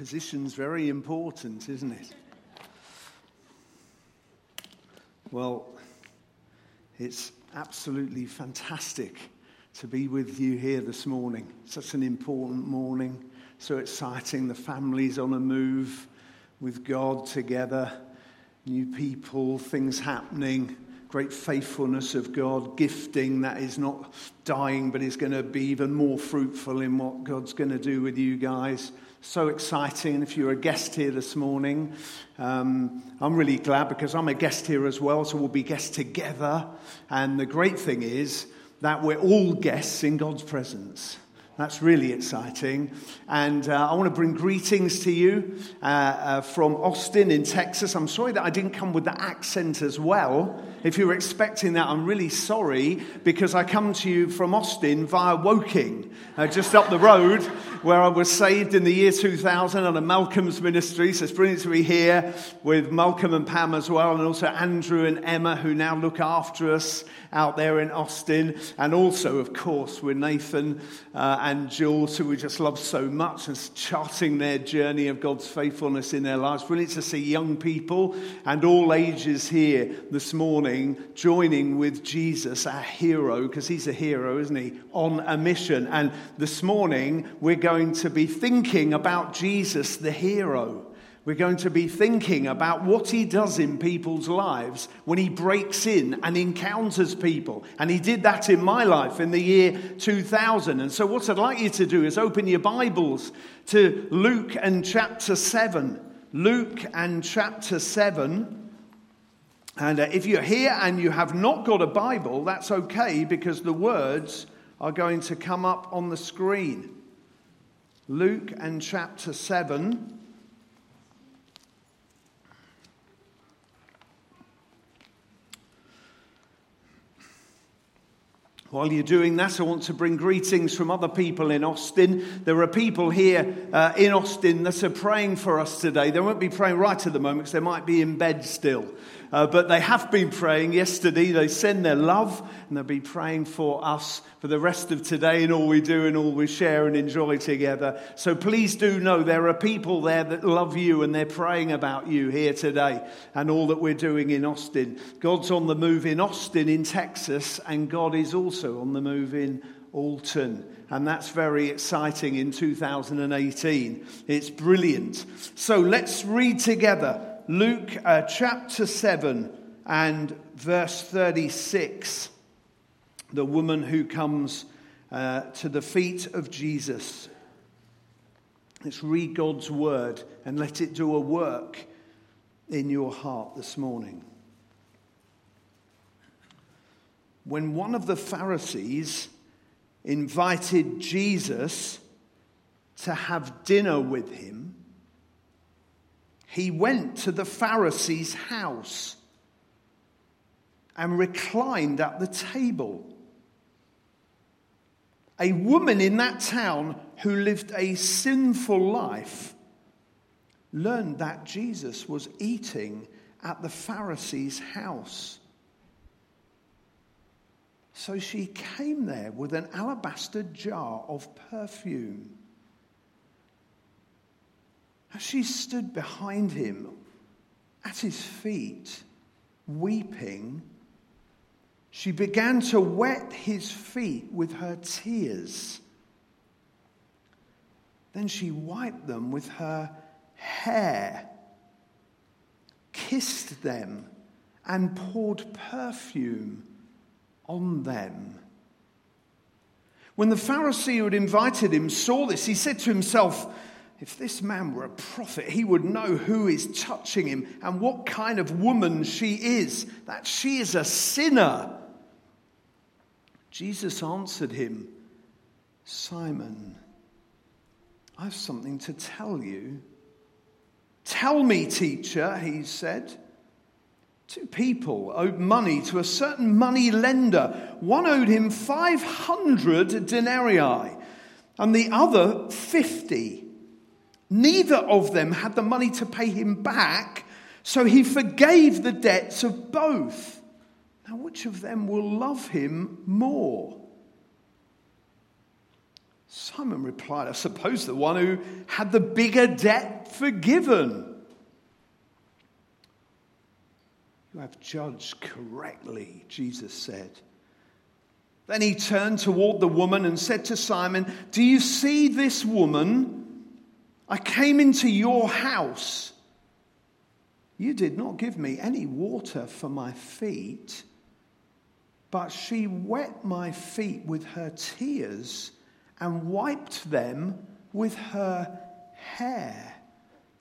Position's very important, isn't it? Well, it's absolutely fantastic to be with you here this morning. Such an important morning, so exciting. The family's on a move with God together, new people, things happening great faithfulness of God, gifting that is not dying but is going to be even more fruitful in what God's going to do with you guys. So exciting. If you're a guest here this morning, um, I'm really glad because I'm a guest here as well, so we'll be guests together. And the great thing is that we're all guests in God's presence. That's really exciting. And uh, I want to bring greetings to you uh, uh, from Austin in Texas. I'm sorry that I didn't come with the accent as well. If you were expecting that, I'm really sorry because I come to you from Austin via Woking, uh, just up the road where I was saved in the year 2000 under Malcolm's ministry. So it's brilliant to be here with Malcolm and Pam as well, and also Andrew and Emma who now look after us out there in Austin. And also, of course, with Nathan uh, and Jules, who we just love so much, and charting their journey of God's faithfulness in their lives. Brilliant to see young people and all ages here this morning joining with Jesus, our hero, because he's a hero, isn't he, on a mission. And this morning, we're going to be thinking about Jesus, the hero. We're going to be thinking about what he does in people's lives when he breaks in and encounters people. And he did that in my life in the year 2000. And so, what I'd like you to do is open your Bibles to Luke and chapter 7. Luke and chapter 7. And uh, if you're here and you have not got a Bible, that's okay because the words are going to come up on the screen. Luke and chapter 7. While you're doing that, I want to bring greetings from other people in Austin. There are people here uh, in Austin that are praying for us today. They won't be praying right at the moment because they might be in bed still. Uh, but they have been praying yesterday. They send their love and they'll be praying for us for the rest of today and all we do and all we share and enjoy together. So please do know there are people there that love you and they're praying about you here today and all that we're doing in Austin. God's on the move in Austin, in Texas, and God is also on the move in Alton. And that's very exciting in 2018. It's brilliant. So let's read together Luke uh, chapter 7 and verse 36. The woman who comes uh, to the feet of Jesus. Let's read God's word and let it do a work in your heart this morning. When one of the Pharisees invited Jesus to have dinner with him, he went to the Pharisee's house and reclined at the table. A woman in that town who lived a sinful life learned that Jesus was eating at the Pharisee's house. So she came there with an alabaster jar of perfume as she stood behind him at his feet, weeping, she began to wet his feet with her tears. Then she wiped them with her hair, kissed them, and poured perfume on them. When the Pharisee who had invited him saw this, he said to himself, if this man were a prophet, he would know who is touching him and what kind of woman she is, that she is a sinner. Jesus answered him, Simon, I have something to tell you. Tell me, teacher, he said. Two people owed money to a certain money lender. One owed him 500 denarii and the other 50. Neither of them had the money to pay him back, so he forgave the debts of both. Now, which of them will love him more? Simon replied, I suppose the one who had the bigger debt forgiven. You have judged correctly, Jesus said. Then he turned toward the woman and said to Simon, Do you see this woman? I came into your house. You did not give me any water for my feet, but she wet my feet with her tears and wiped them with her hair.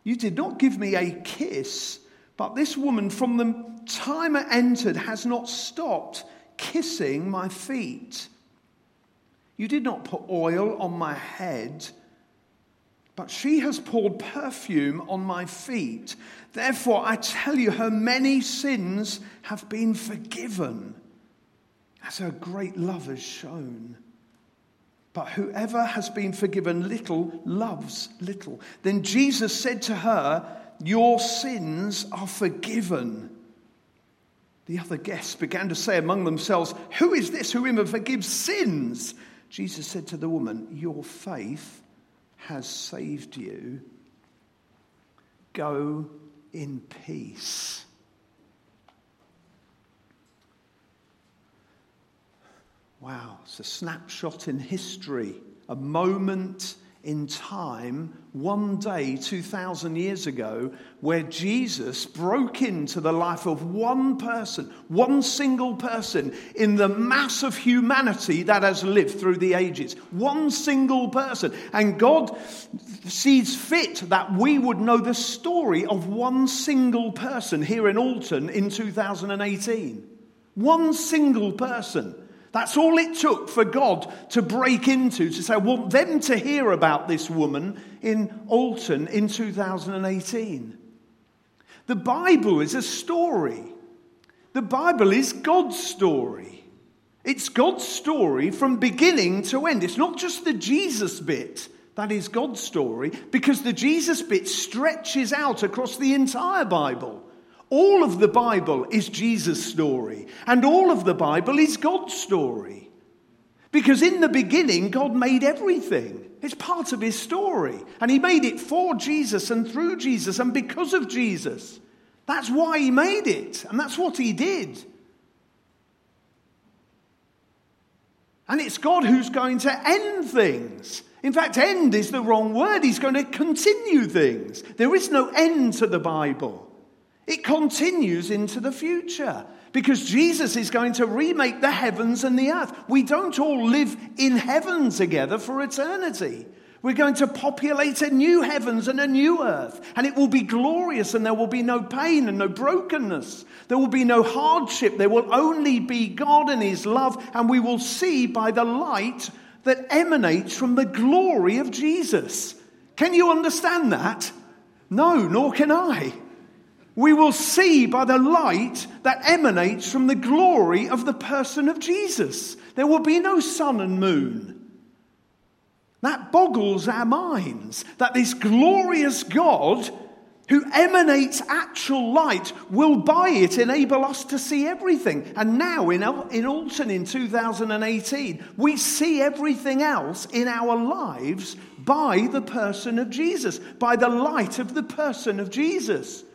You did not give me a kiss, but this woman from the time I entered has not stopped kissing my feet. You did not put oil on my head, but she has poured perfume on my feet. Therefore, I tell you, her many sins have been forgiven, as her great love has shown. But whoever has been forgiven little loves little. Then Jesus said to her, Your sins are forgiven. The other guests began to say among themselves, Who is this who even forgives sins? Jesus said to the woman, Your faith has saved you. Go in peace. Wow, it's a snapshot in history, a moment in time, one day 2,000 years ago, where Jesus broke into the life of one person, one single person in the mass of humanity that has lived through the ages. One single person. And God sees fit that we would know the story of one single person here in Alton in 2018. One single person. That's all it took for God to break into, to say, I want them to hear about this woman in Alton in 2018. The Bible is a story. The Bible is God's story. It's God's story from beginning to end. It's not just the Jesus bit that is God's story, because the Jesus bit stretches out across the entire Bible. All of the Bible is Jesus' story, and all of the Bible is God's story. Because in the beginning, God made everything. It's part of his story. And he made it for Jesus and through Jesus and because of Jesus. That's why he made it, and that's what he did. And it's God who's going to end things. In fact, end is the wrong word. He's going to continue things. There is no end to the Bible. It continues into the future because Jesus is going to remake the heavens and the earth. We don't all live in heaven together for eternity. We're going to populate a new heavens and a new earth, and it will be glorious, and there will be no pain and no brokenness. There will be no hardship. There will only be God and His love, and we will see by the light that emanates from the glory of Jesus. Can you understand that? No, nor can I we will see by the light that emanates from the glory of the person of Jesus. There will be no sun and moon. That boggles our minds that this glorious God who emanates actual light will by it enable us to see everything. And now in, in Alton in 2018, we see everything else in our lives by the person of Jesus, by the light of the person of Jesus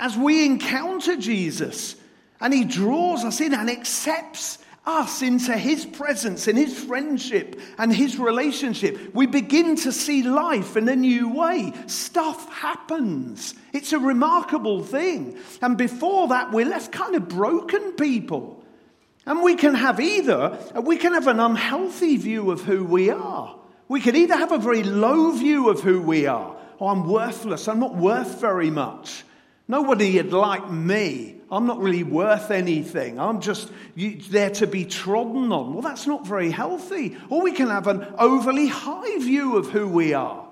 as we encounter Jesus and he draws us in and accepts us into his presence, in his friendship and his relationship, we begin to see life in a new way. Stuff happens. It's a remarkable thing. And before that, we're left kind of broken people. And we can have either, we can have an unhealthy view of who we are. We can either have a very low view of who we are. Oh, I'm worthless. I'm not worth very much. Nobody would like me. I'm not really worth anything. I'm just there to be trodden on. Well, that's not very healthy. Or we can have an overly high view of who we are.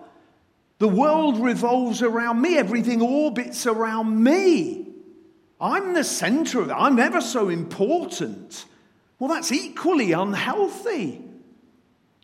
The world revolves around me, everything orbits around me. I'm the center of it. I'm ever so important. Well, that's equally unhealthy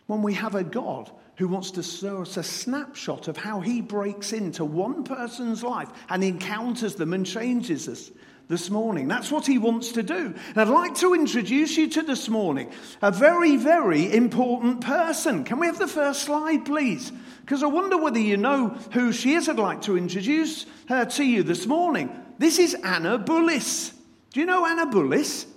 when we have a God who wants to show us a snapshot of how he breaks into one person's life and encounters them and changes us this morning. That's what he wants to do. And I'd like to introduce you to this morning a very, very important person. Can we have the first slide, please? Because I wonder whether you know who she is. I'd like to introduce her to you this morning. This is Anna Bullus. Do you know Anna Bullus?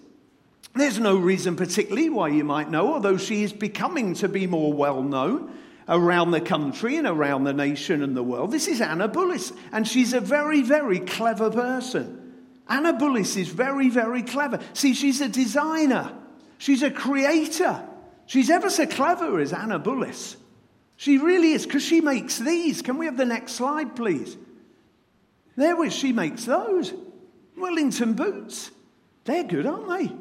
There's no reason particularly why you might know, although she is becoming to be more well known around the country and around the nation and the world. This is Anna Bullus, and she's a very, very clever person. Anna Bullus is very, very clever. See, she's a designer, she's a creator. She's ever so clever as Anna Bullus. She really is, because she makes these. Can we have the next slide, please? There where she makes those. Wellington boots. They're good, aren't they?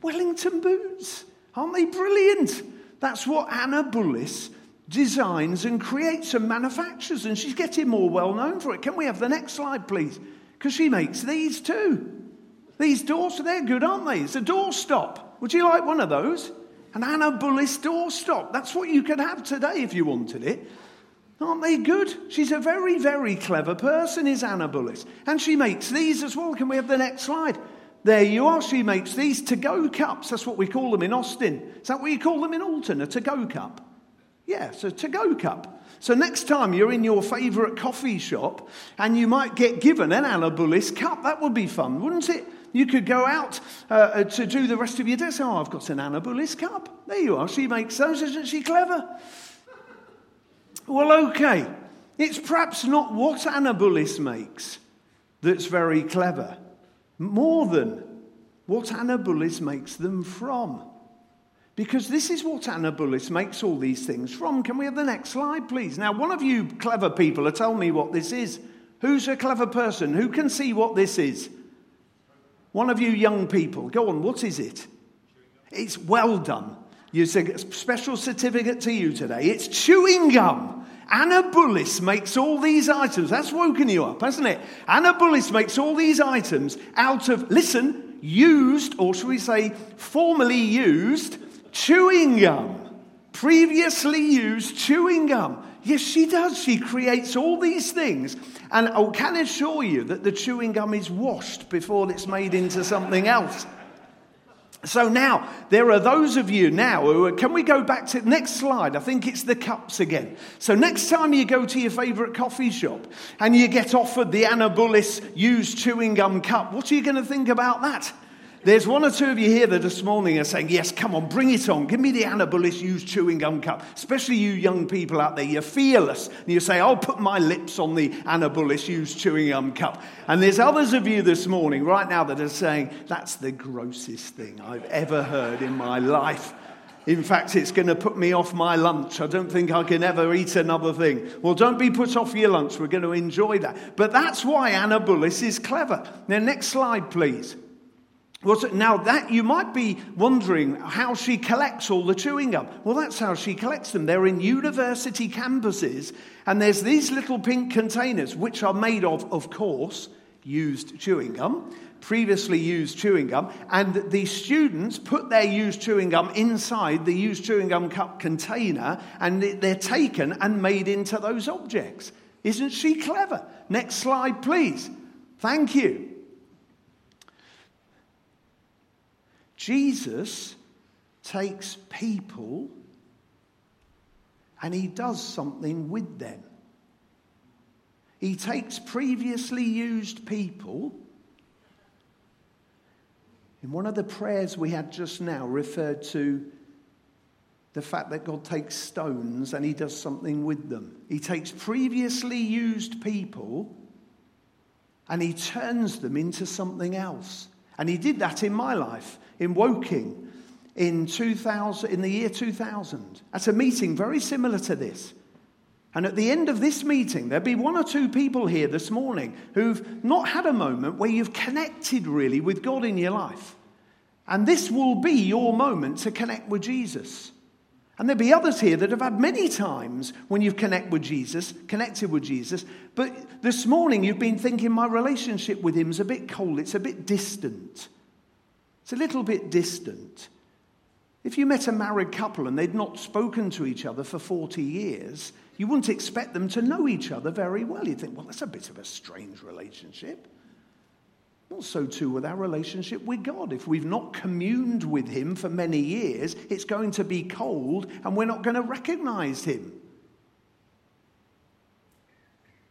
Wellington boots. Aren't they brilliant? That's what Anna Bullus designs and creates and manufactures, and she's getting more well known for it. Can we have the next slide, please? Because she makes these too. These doors, they're good, aren't they? It's a doorstop. Would you like one of those? An Anna Bullus doorstop. That's what you could have today if you wanted it. Aren't they good? She's a very, very clever person, is Anna Bullus. And she makes these as well. Can we have the next slide? There you are. She makes these to go cups. That's what we call them in Austin. Is that what you call them in Alton? A to go cup? Yeah, so to go cup. So next time you're in your favourite coffee shop and you might get given an Anna Bullus cup, that would be fun, wouldn't it? You could go out uh, uh to do the rest of your day. Oh, I've got an Anna Bullus cup. There you are. She makes those. Isn't she clever? Well, okay. It's perhaps not what Anna Bullus makes that's very clever, more than what Anna Bullus makes them from. Because this is what Anna Bullus makes all these things from. Can we have the next slide, please? Now, one of you clever people are telling me what this is. Who's a clever person? Who can see what this is? One of you young people. Go on, what is it? It's well done. You a special certificate to you today. It's chewing gum. Anna Bullus makes all these items. That's woken you up, hasn't it? Anna Bullus makes all these items out of, listen, used, or shall we say, formerly used chewing gum. Previously used chewing gum. Yes, she does. She creates all these things. And I can assure you that the chewing gum is washed before it's made into something else. So now, there are those of you now who are, can we go back to the next slide? I think it's the cups again. So next time you go to your favorite coffee shop and you get offered the Anna Bullus used chewing gum cup, what are you going to think about that? There's one or two of you here that this morning are saying, Yes, come on, bring it on. Give me the Anna Bullus used chewing gum cup. Especially you young people out there, you're fearless. And you say, I'll put my lips on the Anna Bullus used chewing gum cup. And there's others of you this morning, right now, that are saying, That's the grossest thing I've ever heard in my life. In fact, it's going to put me off my lunch. I don't think I can ever eat another thing. Well, don't be put off your lunch. We're going to enjoy that. But that's why Anna Bullus is clever. Now, next slide, please. Now, that you might be wondering how she collects all the chewing gum. Well, that's how she collects them. They're in university campuses, and there's these little pink containers, which are made of, of course, used chewing gum, previously used chewing gum, and the students put their used chewing gum inside the used chewing gum cup container, and they're taken and made into those objects. Isn't she clever? Next slide, please. Thank you. Jesus takes people and he does something with them. He takes previously used people. In one of the prayers we had just now, referred to the fact that God takes stones and he does something with them. He takes previously used people and he turns them into something else. And he did that in my life in Woking in, 2000, in the year 2000 at a meeting very similar to this. And at the end of this meeting, there'll be one or two people here this morning who've not had a moment where you've connected really with God in your life. And this will be your moment to connect with Jesus. And there'll be others here that have had many times when you've connected with Jesus, connected with Jesus, but this morning you've been thinking my relationship with him is a bit cold, it's a bit distant. It's a little bit distant. If you met a married couple and they'd not spoken to each other for 40 years, you wouldn't expect them to know each other very well. You'd think, well, that's a bit of a strange relationship. Well, so too with our relationship with God. If we've not communed with Him for many years, it's going to be cold and we're not going to recognize Him.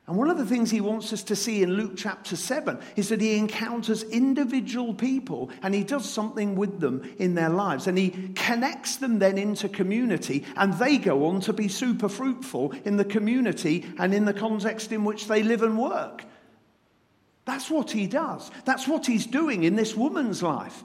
And one of the things he wants us to see in Luke chapter 7 is that he encounters individual people and he does something with them in their lives. And he connects them then into community and they go on to be super fruitful in the community and in the context in which they live and work. That's what he does. That's what he's doing in this woman's life.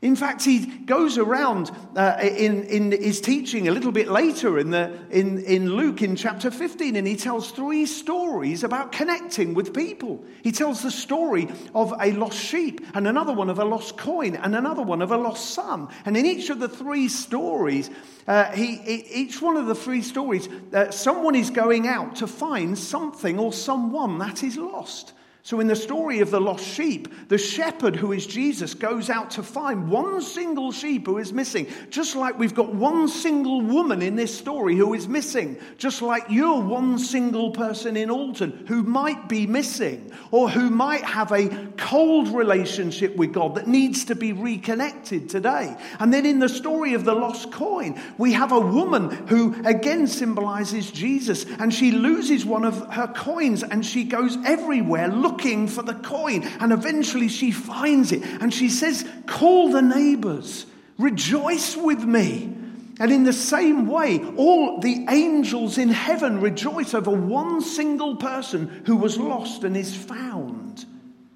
In fact, he goes around uh, in, in his teaching a little bit later in, the, in, in Luke in chapter 15, and he tells three stories about connecting with people. He tells the story of a lost sheep, and another one of a lost coin, and another one of a lost son. And in each of the three stories, uh, he, each one of the three stories, uh, someone is going out to find something or someone that is lost. So, in the story of the lost sheep, the shepherd, who is Jesus, goes out to find one single sheep who is missing. Just like we've got one single woman in this story who is missing. Just like you're one single person in Alton who might be missing or who might have a cold relationship with God that needs to be reconnected today. And then in the story of the lost coin, we have a woman who again symbolizes Jesus and she loses one of her coins and she goes everywhere looking looking for the coin. And eventually she finds it. And she says, Call the neighbors, rejoice with me. And in the same way, all the angels in heaven rejoice over one single person who was lost and is found.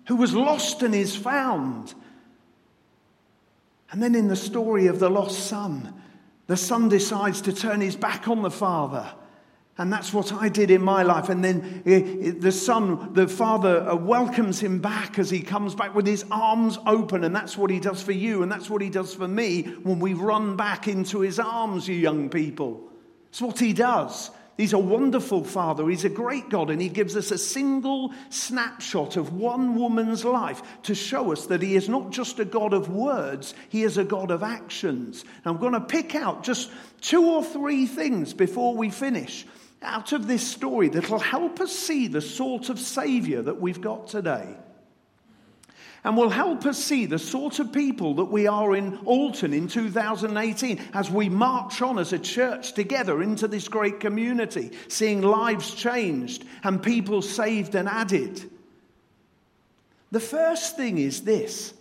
Who was lost and is found. And then in the story of the lost son, the son decides to turn his back on the father and that's what I did in my life. And then eh, the son, the father uh, welcomes him back as he comes back with his arms open. And that's what he does for you. And that's what he does for me when we run back into his arms, you young people. It's what he does. He's a wonderful father. He's a great God. And he gives us a single snapshot of one woman's life to show us that he is not just a God of words, he is a God of actions. And I'm going to pick out just two or three things before we finish out of this story that'll help us see the sort of Savior that we've got today. And will help us see the sort of people that we are in Alton in 2018 as we march on as a church together into this great community, seeing lives changed and people saved and added. The first thing is this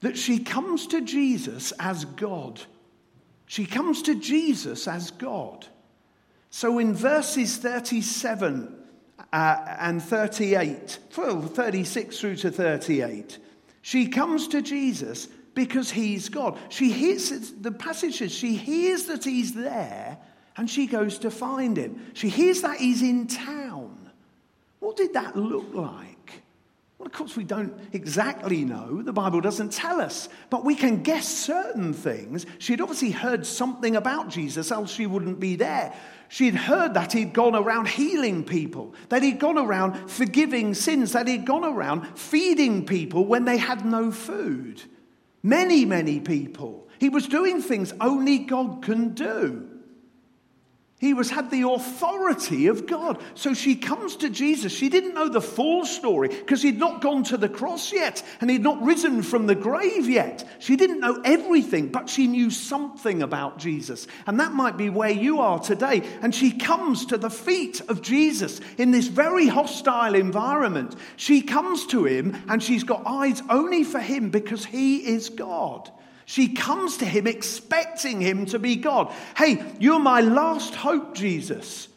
that she comes to Jesus as God. She comes to Jesus as God. So in verses 37 uh, and 38, well, 36 through to 38, she comes to Jesus because he's God. She hears the passage says she hears that he's there and she goes to find him. She hears that he's in town. What did that look like? Well, of course, we don't exactly know. The Bible doesn't tell us. But we can guess certain things. She'd obviously heard something about Jesus, else she wouldn't be there. She'd heard that he'd gone around healing people, that he'd gone around forgiving sins, that he'd gone around feeding people when they had no food. Many, many people. He was doing things only God can do. He was had the authority of God. So she comes to Jesus. She didn't know the full story because he'd not gone to the cross yet and he'd not risen from the grave yet. She didn't know everything, but she knew something about Jesus. And that might be where you are today. And she comes to the feet of Jesus in this very hostile environment. She comes to him and she's got eyes only for him because he is God. She comes to him expecting him to be God. Hey, you're my last hope, Jesus.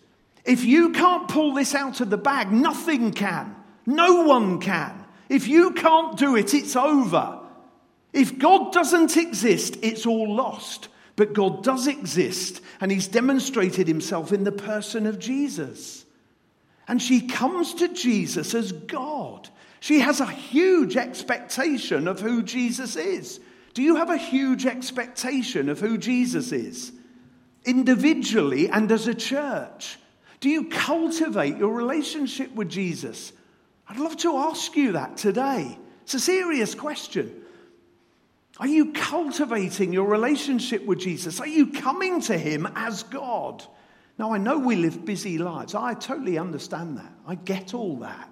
If you can't pull this out of the bag, nothing can. No one can. If you can't do it, it's over. If God doesn't exist, it's all lost. But God does exist, and He's demonstrated Himself in the person of Jesus. And she comes to Jesus as God. She has a huge expectation of who Jesus is. Do you have a huge expectation of who Jesus is, individually and as a church? Do you cultivate your relationship with Jesus? I'd love to ask you that today. It's a serious question. Are you cultivating your relationship with Jesus? Are you coming to Him as God? Now, I know we live busy lives. I totally understand that. I get all that.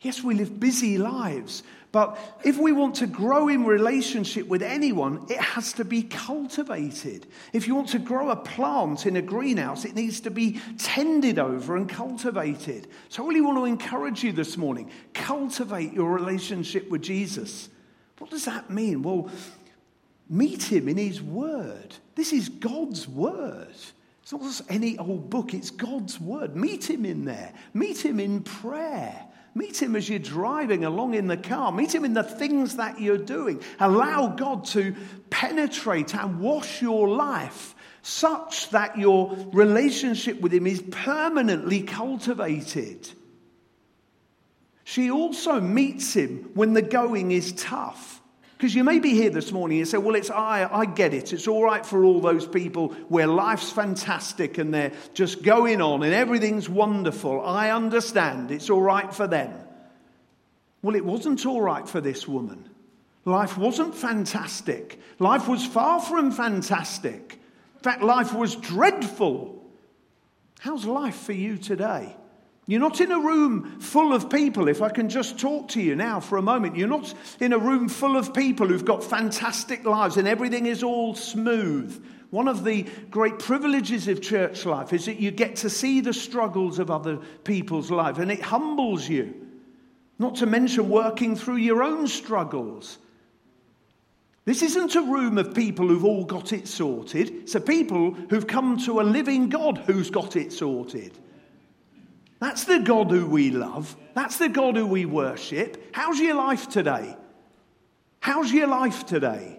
Yes, we live busy lives, but if we want to grow in relationship with anyone, it has to be cultivated. If you want to grow a plant in a greenhouse, it needs to be tended over and cultivated. So I really want to encourage you this morning cultivate your relationship with Jesus. What does that mean? Well, meet him in his word. This is God's word. It's not just any old book, it's God's word. Meet him in there, meet him in prayer. Meet him as you're driving along in the car. Meet him in the things that you're doing. Allow God to penetrate and wash your life such that your relationship with him is permanently cultivated. She also meets him when the going is tough. Because you may be here this morning and say, well, it's I, I get it. It's all right for all those people where life's fantastic and they're just going on and everything's wonderful. I understand. It's all right for them. Well, it wasn't all right for this woman. Life wasn't fantastic. Life was far from fantastic. In fact, life was dreadful. How's life for you today? You're not in a room full of people, if I can just talk to you now for a moment. You're not in a room full of people who've got fantastic lives and everything is all smooth. One of the great privileges of church life is that you get to see the struggles of other people's lives and it humbles you. Not to mention working through your own struggles. This isn't a room of people who've all got it sorted. It's a people who've come to a living God who's got it sorted. That's the God who we love. That's the God who we worship. How's your life today? How's your life today?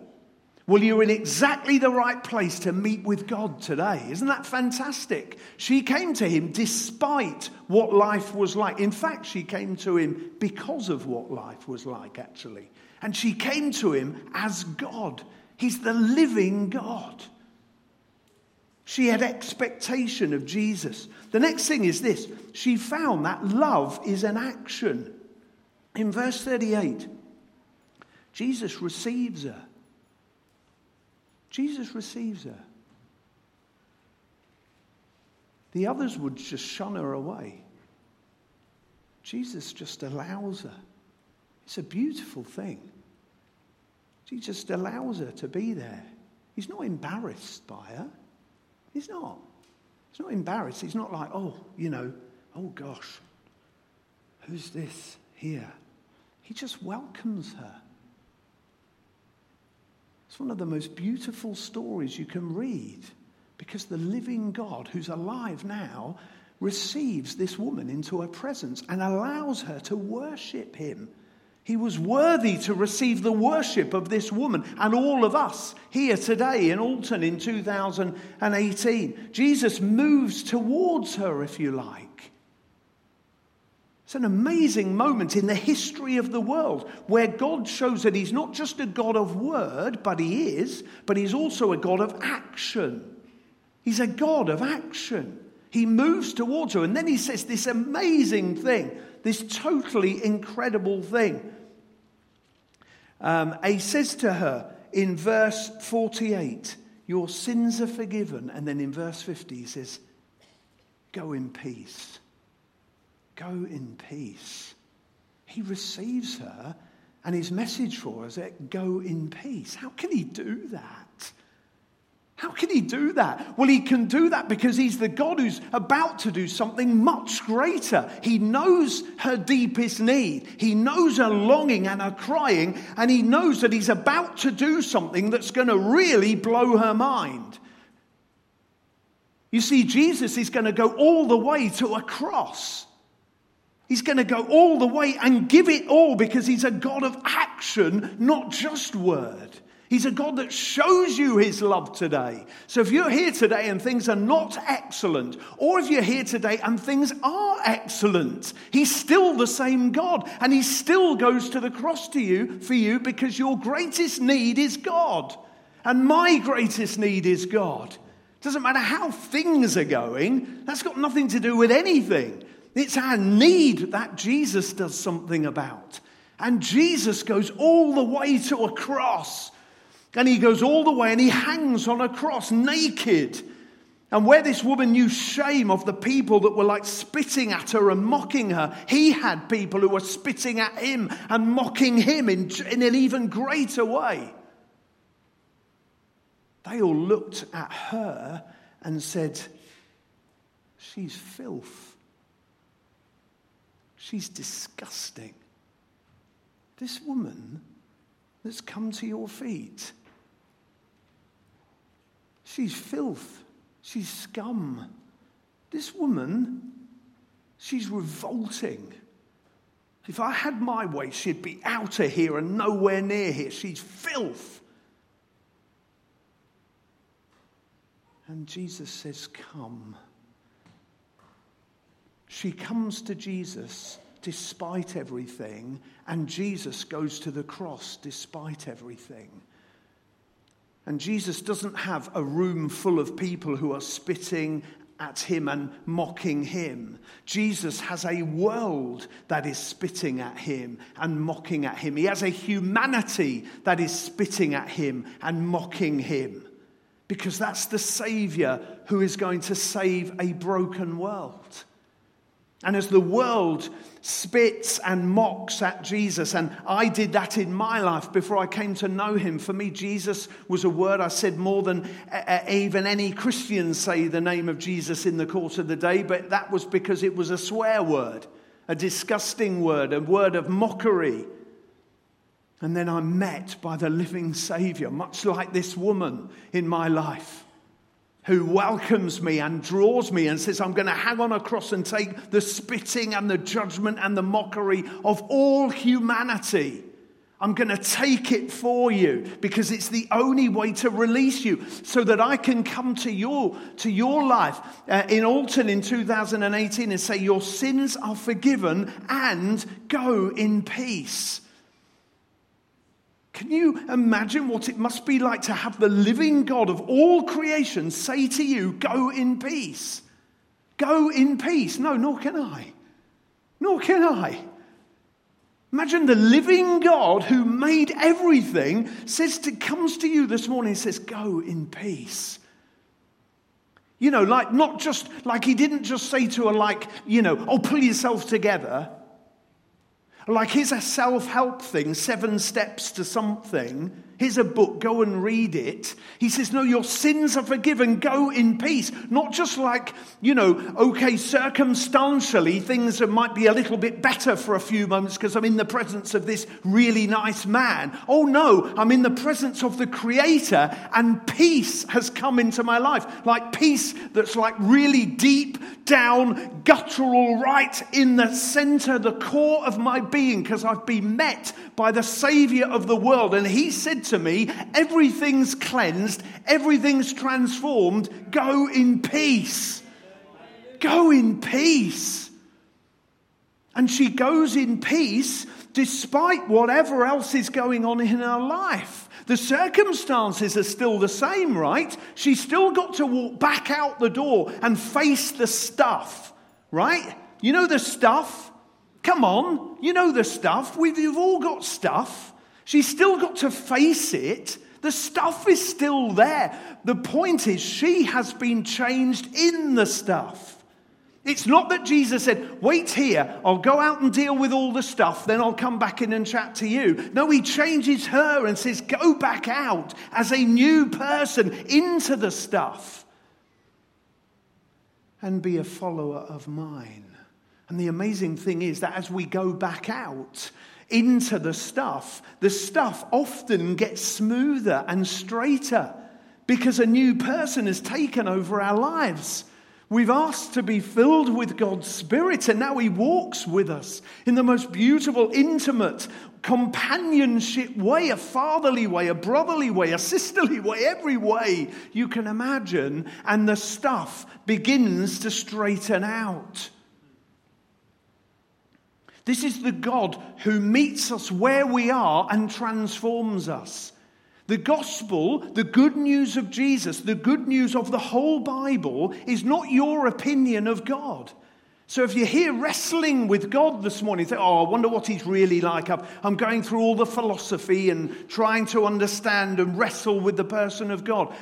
Well, you're in exactly the right place to meet with God today. Isn't that fantastic? She came to him despite what life was like. In fact, she came to him because of what life was like, actually. And she came to him as God. He's the living God. She had expectation of Jesus. The next thing is this she found that love is an action. In verse 38, Jesus receives her. Jesus receives her. The others would just shun her away. Jesus just allows her. It's a beautiful thing. He just allows her to be there. He's not embarrassed by her. He's not. He's not embarrassed. He's not like, oh, you know, oh gosh, who's this here? He just welcomes her. It's one of the most beautiful stories you can read because the living God, who's alive now, receives this woman into her presence and allows her to worship him. He was worthy to receive the worship of this woman and all of us here today in Alton in 2018. Jesus moves towards her, if you like. It's an amazing moment in the history of the world where God shows that He's not just a God of word, but He is, but He's also a God of action. He's a God of action. He moves towards her, and then He says this amazing thing, this totally incredible thing. Um, he says to her in verse 48, Your sins are forgiven. And then in verse 50, he says, Go in peace. Go in peace. He receives her, and his message for us is go in peace. How can he do that? How can he do that? Well, he can do that because he's the God who's about to do something much greater. He knows her deepest need, he knows her longing and her crying, and he knows that he's about to do something that's going to really blow her mind. You see, Jesus is going to go all the way to a cross. He's going to go all the way and give it all because he's a God of action, not just word. He's a God that shows you his love today. So if you're here today and things are not excellent, or if you're here today and things are excellent, he's still the same God and he still goes to the cross to you for you because your greatest need is God. And my greatest need is God. Doesn't matter how things are going, that's got nothing to do with anything. It's our need that Jesus does something about. And Jesus goes all the way to a cross and he goes all the way and he hangs on a cross naked. And where this woman knew shame of the people that were like spitting at her and mocking her, he had people who were spitting at him and mocking him in, in an even greater way. They all looked at her and said, She's filth. She's disgusting. This woman that's come to your feet, she's filth. She's scum. This woman, she's revolting. If I had my way, she'd be out of here and nowhere near here. She's filth. And Jesus says, Come. She comes to Jesus despite everything, and Jesus goes to the cross despite everything. And Jesus doesn't have a room full of people who are spitting at him and mocking him. Jesus has a world that is spitting at him and mocking at him. He has a humanity that is spitting at him and mocking him because that's the Savior who is going to save a broken world. And as the world spits and mocks at Jesus, and I did that in my life before I came to know him. For me, Jesus was a word I said more than uh, even any Christian say the name of Jesus in the course of the day, but that was because it was a swear word, a disgusting word, a word of mockery. And then I'm met by the living Savior, much like this woman in my life who welcomes me and draws me and says, I'm going to hang on a cross and take the spitting and the judgment and the mockery of all humanity. I'm going to take it for you because it's the only way to release you so that I can come to your, to your life uh, in Alton in 2018 and say, Your sins are forgiven and go in peace. Can you imagine what it must be like to have the living God of all creation say to you, Go in peace? Go in peace. No, nor can I. Nor can I. Imagine the living God who made everything says to, comes to you this morning and says, Go in peace. You know, like not just like he didn't just say to her, like, you know, oh, pull yourself together. Like, here's a self help thing, seven steps to something. Here's a book, go and read it. He says, No, your sins are forgiven, go in peace. Not just like, you know, okay, circumstantially, things might be a little bit better for a few moments because I'm in the presence of this really nice man. Oh no, I'm in the presence of the Creator and peace has come into my life. Like peace that's like really deep down, guttural, right in the center, the core of my being because I've been met by the Savior of the world. And He said to me, Everything's cleansed, everything's transformed. Go in peace. Go in peace. And she goes in peace despite whatever else is going on in her life. The circumstances are still the same, right? She's still got to walk back out the door and face the stuff, right? You know the stuff? Come on, you know the stuff. We've, all got stuff. She's still got to face it. The stuff is still there. The point is, she has been changed in the stuff. It's not that Jesus said, Wait here, I'll go out and deal with all the stuff, then I'll come back in and chat to you. No, he changes her and says, Go back out as a new person into the stuff and be a follower of mine. And the amazing thing is that as we go back out, into the stuff, the stuff often gets smoother and straighter because a new person has taken over our lives. We've asked to be filled with God's Spirit, and now He walks with us in the most beautiful, intimate, companionship way, a fatherly way, a brotherly way, a sisterly way, every way you can imagine. And the stuff begins to straighten out. This is the God who meets us where we are and transforms us. The gospel, the good news of Jesus, the good news of the whole Bible is not your opinion of God. So if you're here wrestling with God this morning, think, oh, I wonder what he's really like. I'm going through all the philosophy and trying to understand and wrestle with the person of God.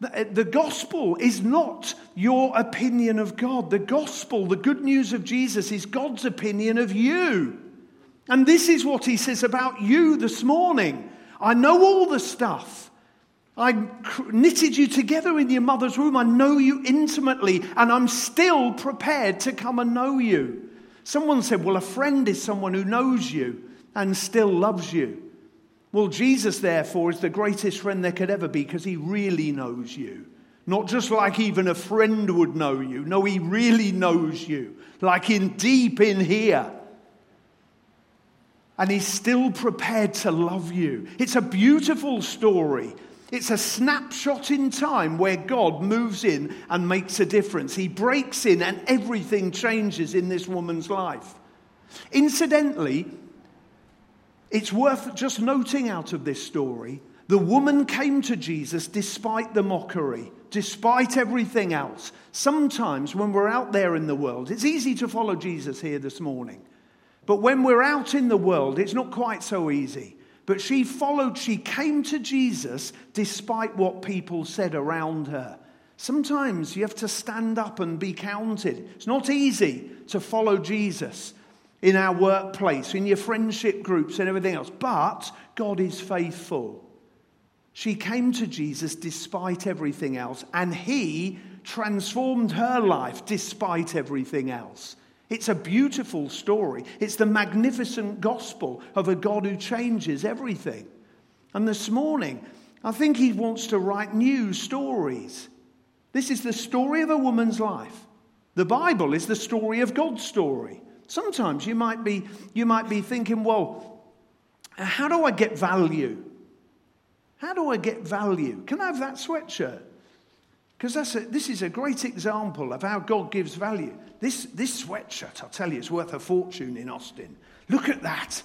The, uh, the gospel is not your opinion of God. The gospel, the good news of Jesus, is God's opinion of you. And this is what he says about you this morning. I know all the stuff. I knitted you together in your mother's womb. I know you intimately, and I'm still prepared to come and know you. Someone said, Well, a friend is someone who knows you and still loves you. Well, Jesus, therefore, is the greatest friend there could ever be because he really knows you. Not just like even a friend would know you. No, he really knows you, like in deep in here. And he's still prepared to love you. It's a beautiful story. It's a snapshot in time where God moves in and makes a difference. He breaks in and everything changes in this woman's life. Incidentally, it's worth just noting out of this story the woman came to Jesus despite the mockery, despite everything else. Sometimes when we're out there in the world, it's easy to follow Jesus here this morning. But when we're out in the world, it's not quite so easy. But she followed, she came to Jesus despite what people said around her. Sometimes you have to stand up and be counted. It's not easy to follow Jesus in our workplace, in your friendship groups, and everything else. But God is faithful. She came to Jesus despite everything else, and He transformed her life despite everything else. It's a beautiful story. It's the magnificent gospel of a God who changes everything. And this morning, I think He wants to write new stories. This is the story of a woman's life. The Bible is the story of God's story. Sometimes you might be, you might be thinking, well, how do I get value? How do I get value? Can I have that sweatshirt? Because this is a great example of how God gives value. This, this sweatshirt, I'll tell you, is worth a fortune in Austin. Look at that.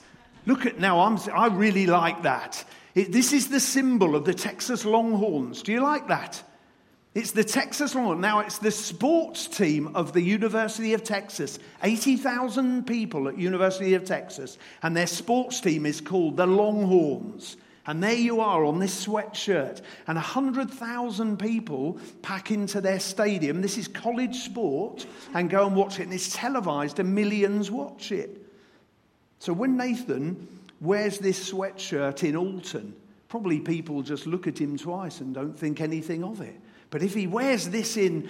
Look at now, I'm, I really like that. It, this is the symbol of the Texas Longhorns. Do you like that? It's the Texas Longhorns. Now, it's the sports team of the University of Texas. 80,000 people at University of Texas, and their sports team is called the Longhorns. And there you are on this sweatshirt, and 100,000 people pack into their stadium. This is college sport, and go and watch it, and it's televised, and millions watch it. So when Nathan wears this sweatshirt in Alton, probably people just look at him twice and don't think anything of it. But if he wears this in,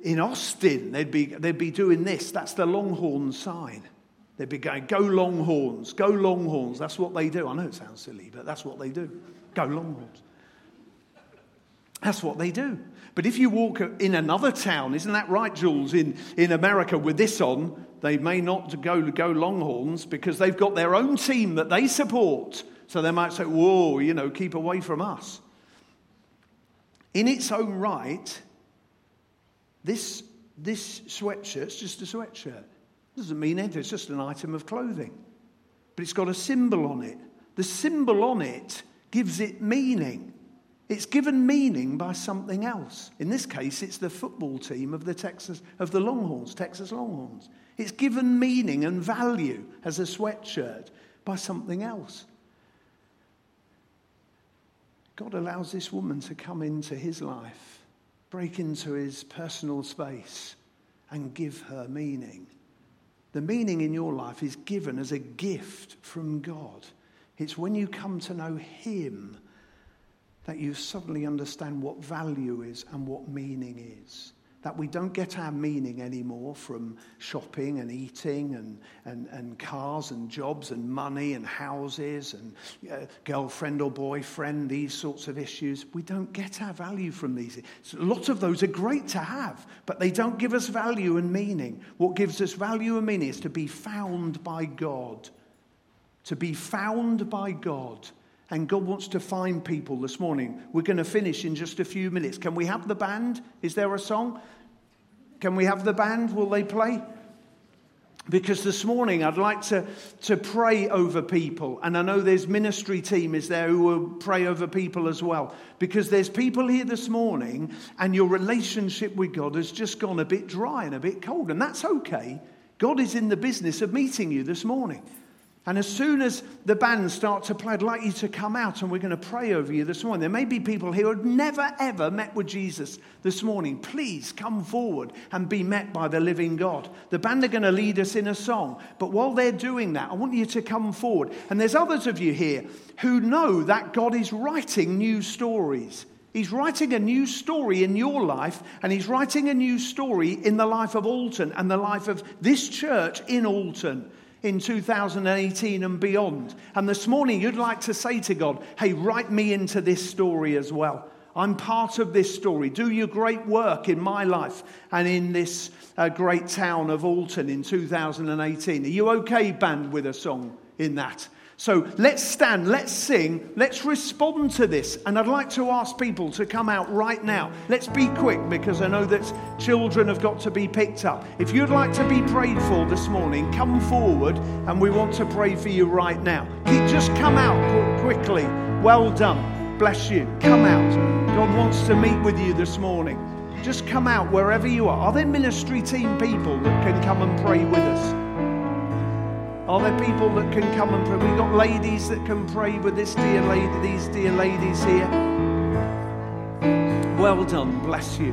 in Austin, they'd be, they'd be doing this. That's the Longhorn sign. They'd be going, Go Longhorns, go Longhorns. That's what they do. I know it sounds silly, but that's what they do. Go Longhorns. That's what they do. But if you walk in another town, isn't that right, Jules? In, in America with this on, they may not go, go Longhorns because they've got their own team that they support. So they might say, Whoa, you know, keep away from us in its own right, this, this sweatshirt's just a sweatshirt. It Doesn't mean anything, it's just an item of clothing. But it's got a symbol on it. The symbol on it gives it meaning. It's given meaning by something else. In this case, it's the football team of the Texas of the Longhorns, Texas Longhorns. It's given meaning and value as a sweatshirt by something else. God allows this woman to come into his life, break into his personal space, and give her meaning. The meaning in your life is given as a gift from God. It's when you come to know him that you suddenly understand what value is and what meaning is that we don't get our meaning anymore from shopping and eating and, and, and cars and jobs and money and houses and uh, girlfriend or boyfriend, these sorts of issues. We don't get our value from these. So a lot of those are great to have, but they don't give us value and meaning. What gives us value and meaning is to be found by God. To be found by God. And God wants to find people this morning. We're going to finish in just a few minutes. Can we have the band? Is there a song? Can we have the band? Will they play? Because this morning I'd like to, to pray over people. And I know there's ministry team is there who will pray over people as well. Because there's people here this morning and your relationship with God has just gone a bit dry and a bit cold. And that's okay. God is in the business of meeting you this morning. And as soon as the band start to play, I'd like you to come out and we're going to pray over you this morning. There may be people here who have never, ever met with Jesus this morning. Please come forward and be met by the living God. The band are going to lead us in a song. But while they're doing that, I want you to come forward. And there's others of you here who know that God is writing new stories. He's writing a new story in your life, and he's writing a new story in the life of Alton and the life of this church in Alton in 2018 and beyond. And this morning, you'd like to say to God, hey, write me into this story as well. I'm part of this story. Do your great work in my life and in this uh, great town of Alton in 2018. Are you okay, band, with a song in that? So let's stand, let's sing, let's respond to this. And I'd like to ask people to come out right now. Let's be quick because I know that children have got to be picked up. If you'd like to be prayed for this morning, come forward and we want to pray for you right now. Just come out quickly. Well done. Bless you. Come out. God wants to meet with you this morning. Just come out wherever you are. Are there ministry team people that can come and pray with us? Are there people that can come and pray? We've got ladies that can pray with this dear lady, these dear ladies here. Well done, bless you.